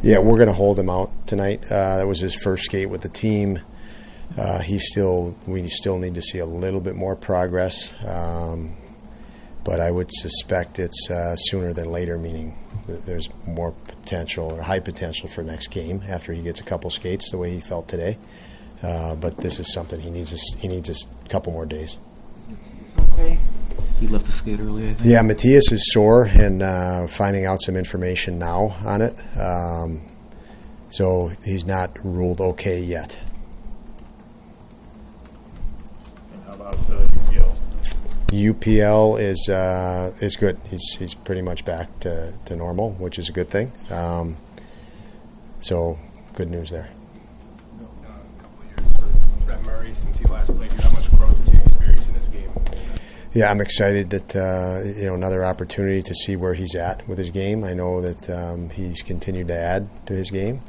Yeah, we're going to hold him out tonight. Uh, that was his first skate with the team. Uh, he still, we still need to see a little bit more progress, um, but I would suspect it's uh, sooner than later. Meaning, there's more potential or high potential for next game after he gets a couple skates the way he felt today. Uh, but this is something he needs. A, he needs a couple more days. Okay. He left the skate early, I think. Yeah, Matthias is sore and uh, finding out some information now on it. Um, so he's not ruled okay yet. And how about the UPL? UPL is uh, is good. He's he's pretty much back to, to normal, which is a good thing. Um, so good news there. a couple of years for Brett Murray since he last played. How Yeah, I'm excited that uh, you know another opportunity to see where he's at with his game. I know that um, he's continued to add to his game.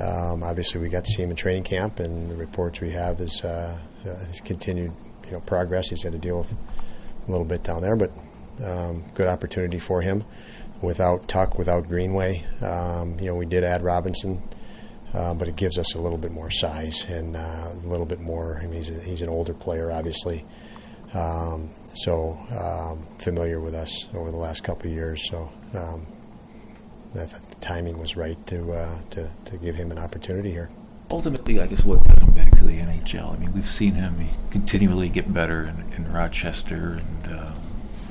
Um, obviously, we got to see him in training camp, and the reports we have is uh, uh, his continued you know progress. He's had to deal with a little bit down there, but um, good opportunity for him. Without Tuch, without Greenway, um, you know we did add Robinson, uh, but it gives us a little bit more size and uh, a little bit more. I mean, he's, a, he's an older player, obviously. Um, so um, familiar with us over the last couple of years. So um, I thought the timing was right to, uh, to to give him an opportunity here. Ultimately, I guess what got him back to the NHL. I mean, we've seen him continually get better in, in Rochester, and uh,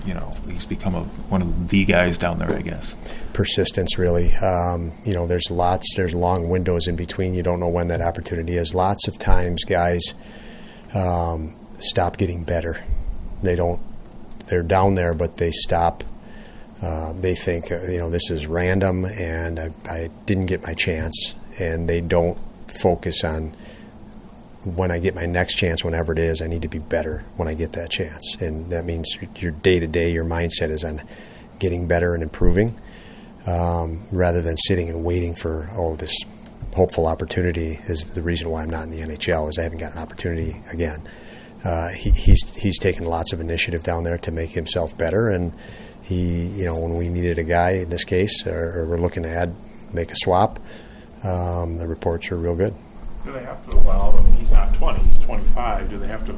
you know he's become a, one of the guys down there. I guess persistence really um, you know there's lots there's long windows in between you don't know when that opportunity is lots of times guys um, stop getting better they don't they're down there but they stop uh, they think uh, you know this is random and I, I didn't get my chance and they don't focus on when I get my next chance, whenever it is, I need to be better when I get that chance. And that means your day to day, your mindset is on getting better and improving um, rather than sitting and waiting for, oh, this hopeful opportunity is the reason why I'm not in the NHL is I haven't got an opportunity again. Uh, he, he's he's taken lots of initiative down there to make himself better, and he you know when we needed a guy in this case, or, or we're looking to add make a swap, um, the reports are real good. Do they have to evolve? I mean, he's not 20, he's 25. Do they have to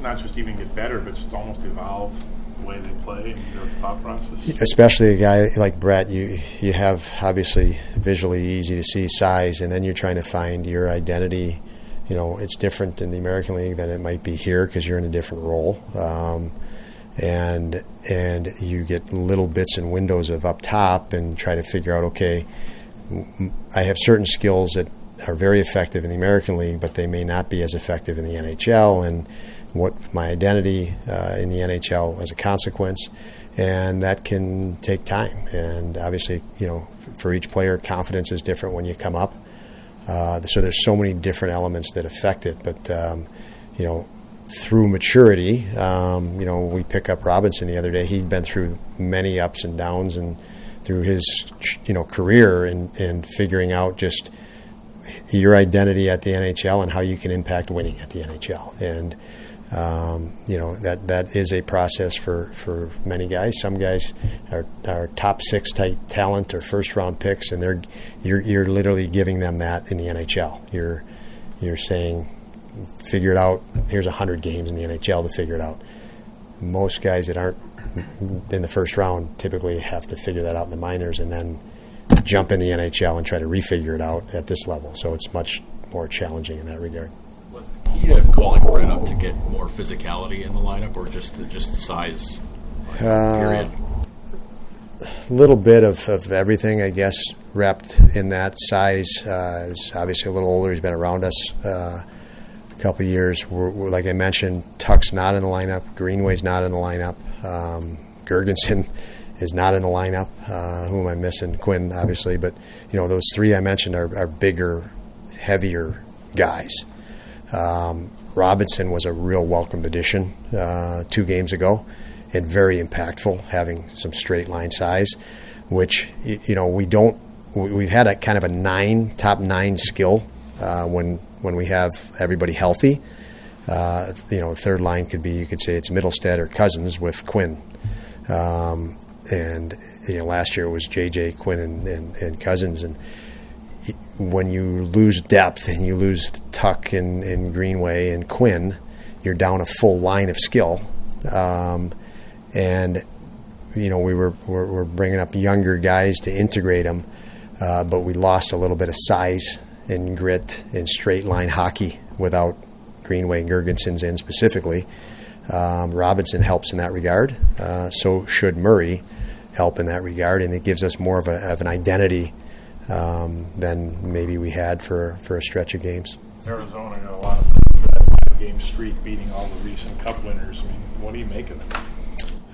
not just even get better, but just almost evolve the way they play and their thought process? especially a guy like Brett, you you have obviously visually easy to see size, and then you're trying to find your identity. You know, it's different in the American League than it might be here because you're in a different role, um, and and you get little bits and windows of up top, and try to figure out okay, I have certain skills that are very effective in the American League, but they may not be as effective in the NHL, and what my identity uh, in the NHL as a consequence, and that can take time. And obviously, you know, for each player, confidence is different when you come up. Uh, so there's so many different elements that affect it, but um, you know, through maturity, um, you know, we pick up Robinson the other day. He's been through many ups and downs, and through his you know career, and and figuring out just your identity at the NHL and how you can impact winning at the NHL. And um, you know that that is a process for, for many guys. Some guys are, are top six talent or first round picks, and they're you're you're literally giving them that in the NHL. You're you're saying figure it out. Here's hundred games in the NHL to figure it out. Most guys that aren't in the first round typically have to figure that out in the minors, and then jump in the NHL and try to refigure it out at this level. So it's much more challenging in that regard. Key to calling Brett up to get more physicality in the lineup, or just just size? Like, period. A little bit of, of everything, I guess, wrapped in that size. Uh, is obviously a little older. He's been around us uh, a couple of years. We're, we're, like I mentioned, Tuch's not in the lineup. Greenway's not in the lineup. Um, Girgensons is not in the lineup. Uh, who am I missing? Quinn, obviously, but you know those three I mentioned are, are bigger, heavier guys. Um, Robinson was a real welcomed addition uh, two games ago, and very impactful, having some straight line size, which you know we don't. We've had a kind of a nine top nine skill uh, when when we have everybody healthy. Uh, you know, third line could be you could say it's Mittelstadt or Cozens with Quinn. Um, and you know last year it was J.J. Quinn and, and, and Cozens, and when you lose depth and you lose Tuch and, and Greenway and Quinn, you're down a full line of skill. Um, and you know we were we're, we're, bringing up younger guys to integrate them, uh, but we lost a little bit of size and grit and straight line hockey without Greenway and Girgensons in specifically. Um, Robinson helps in that regard. Uh, so should Murray help in that regard, and it gives us more of, a, of an identity um, than maybe we had for, for a stretch of games. Arizona got a lot of for that five game streak, beating all the recent Cup winners. I mean, what do you make of it?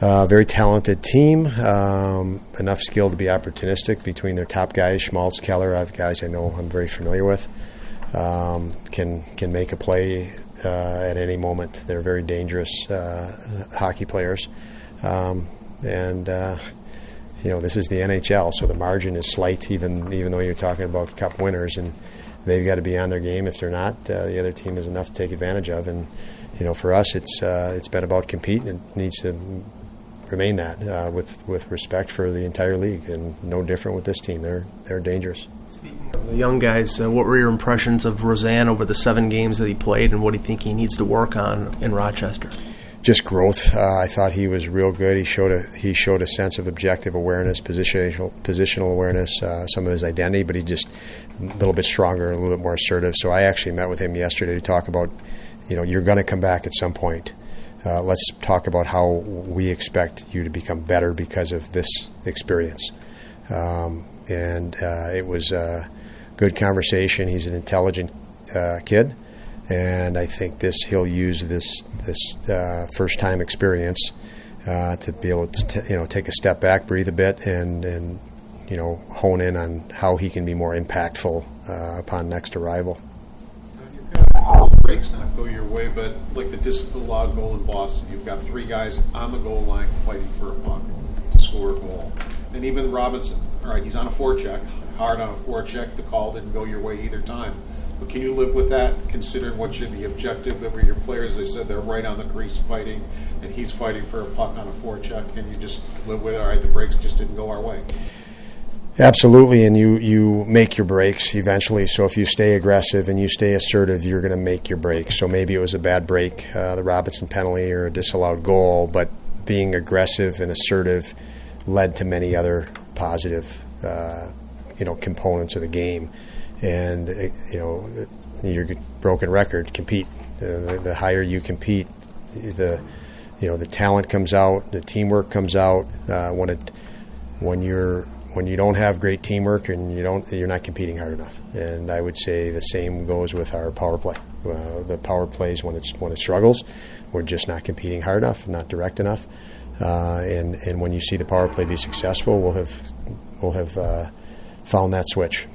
Uh, very talented team. Um, enough skill to be opportunistic between their top guys, Schmaltz, Keller. I have guys I know I'm very familiar with. Um, can can make a play uh, at any moment. They're very dangerous uh, hockey players, um, and uh, you know this is the NHL, so the margin is slight. Even even though you're talking about Cup winners, and they've got to be on their game. If they're not, uh, the other team is enough to take advantage of. And you know, for us, it's uh, it's been about competing. It needs to remain that uh, with with respect for the entire league, and no different with this team. They're they're dangerous. Speaking of the young guys, uh, what were your impressions of Rosen over the seven games that he played, and what do you think he needs to work on in Rochester? Just growth. Uh, I thought he was real good. He showed a he showed a sense of objective awareness, positional positional awareness, uh, some of his identity, but he's just a little bit stronger, a little bit more assertive. So I actually met with him yesterday to talk about, you know, you're going to come back at some point uh, let's talk about how we expect you to become better because of this experience. Um, and uh, it was a good conversation. He's an intelligent uh, kid, and I think this he'll use this this uh, first time experience uh, to be able to t- you know take a step back, breathe a bit, and and you know hone in on how he can be more impactful uh, upon next arrival breaks not go your way, but like the disallowed goal in Boston, you've got three guys on the goal line fighting for a puck to score a goal. And even Robinson, all right, he's on a forecheck, hard on a forecheck. The call didn't go your way either time. But can you live with that, considering what should the objective of your players? They said they're right on the crease fighting, and he's fighting for a puck on a forecheck. Can you just live with, it? all right, the breaks just didn't go our way? Absolutely, and you you make your breaks eventually. So if you stay aggressive and you stay assertive, you're going to make your breaks. So maybe it was a bad break, uh, the Robinson penalty or a disallowed goal, but being aggressive and assertive led to many other positive, uh, you know, components of the game. And you know, your broken record, compete. Uh, the, the higher you compete, the you know the talent comes out, the teamwork comes out. Uh, when it when you're when you don't have great teamwork and you don't, you're not competing hard enough. And I would say the same goes with our power play. Uh, the power plays when it's when it struggles, we're just not competing hard enough, not direct enough. Uh, and and when you see the power play be successful, we'll have we'll have uh, found that switch.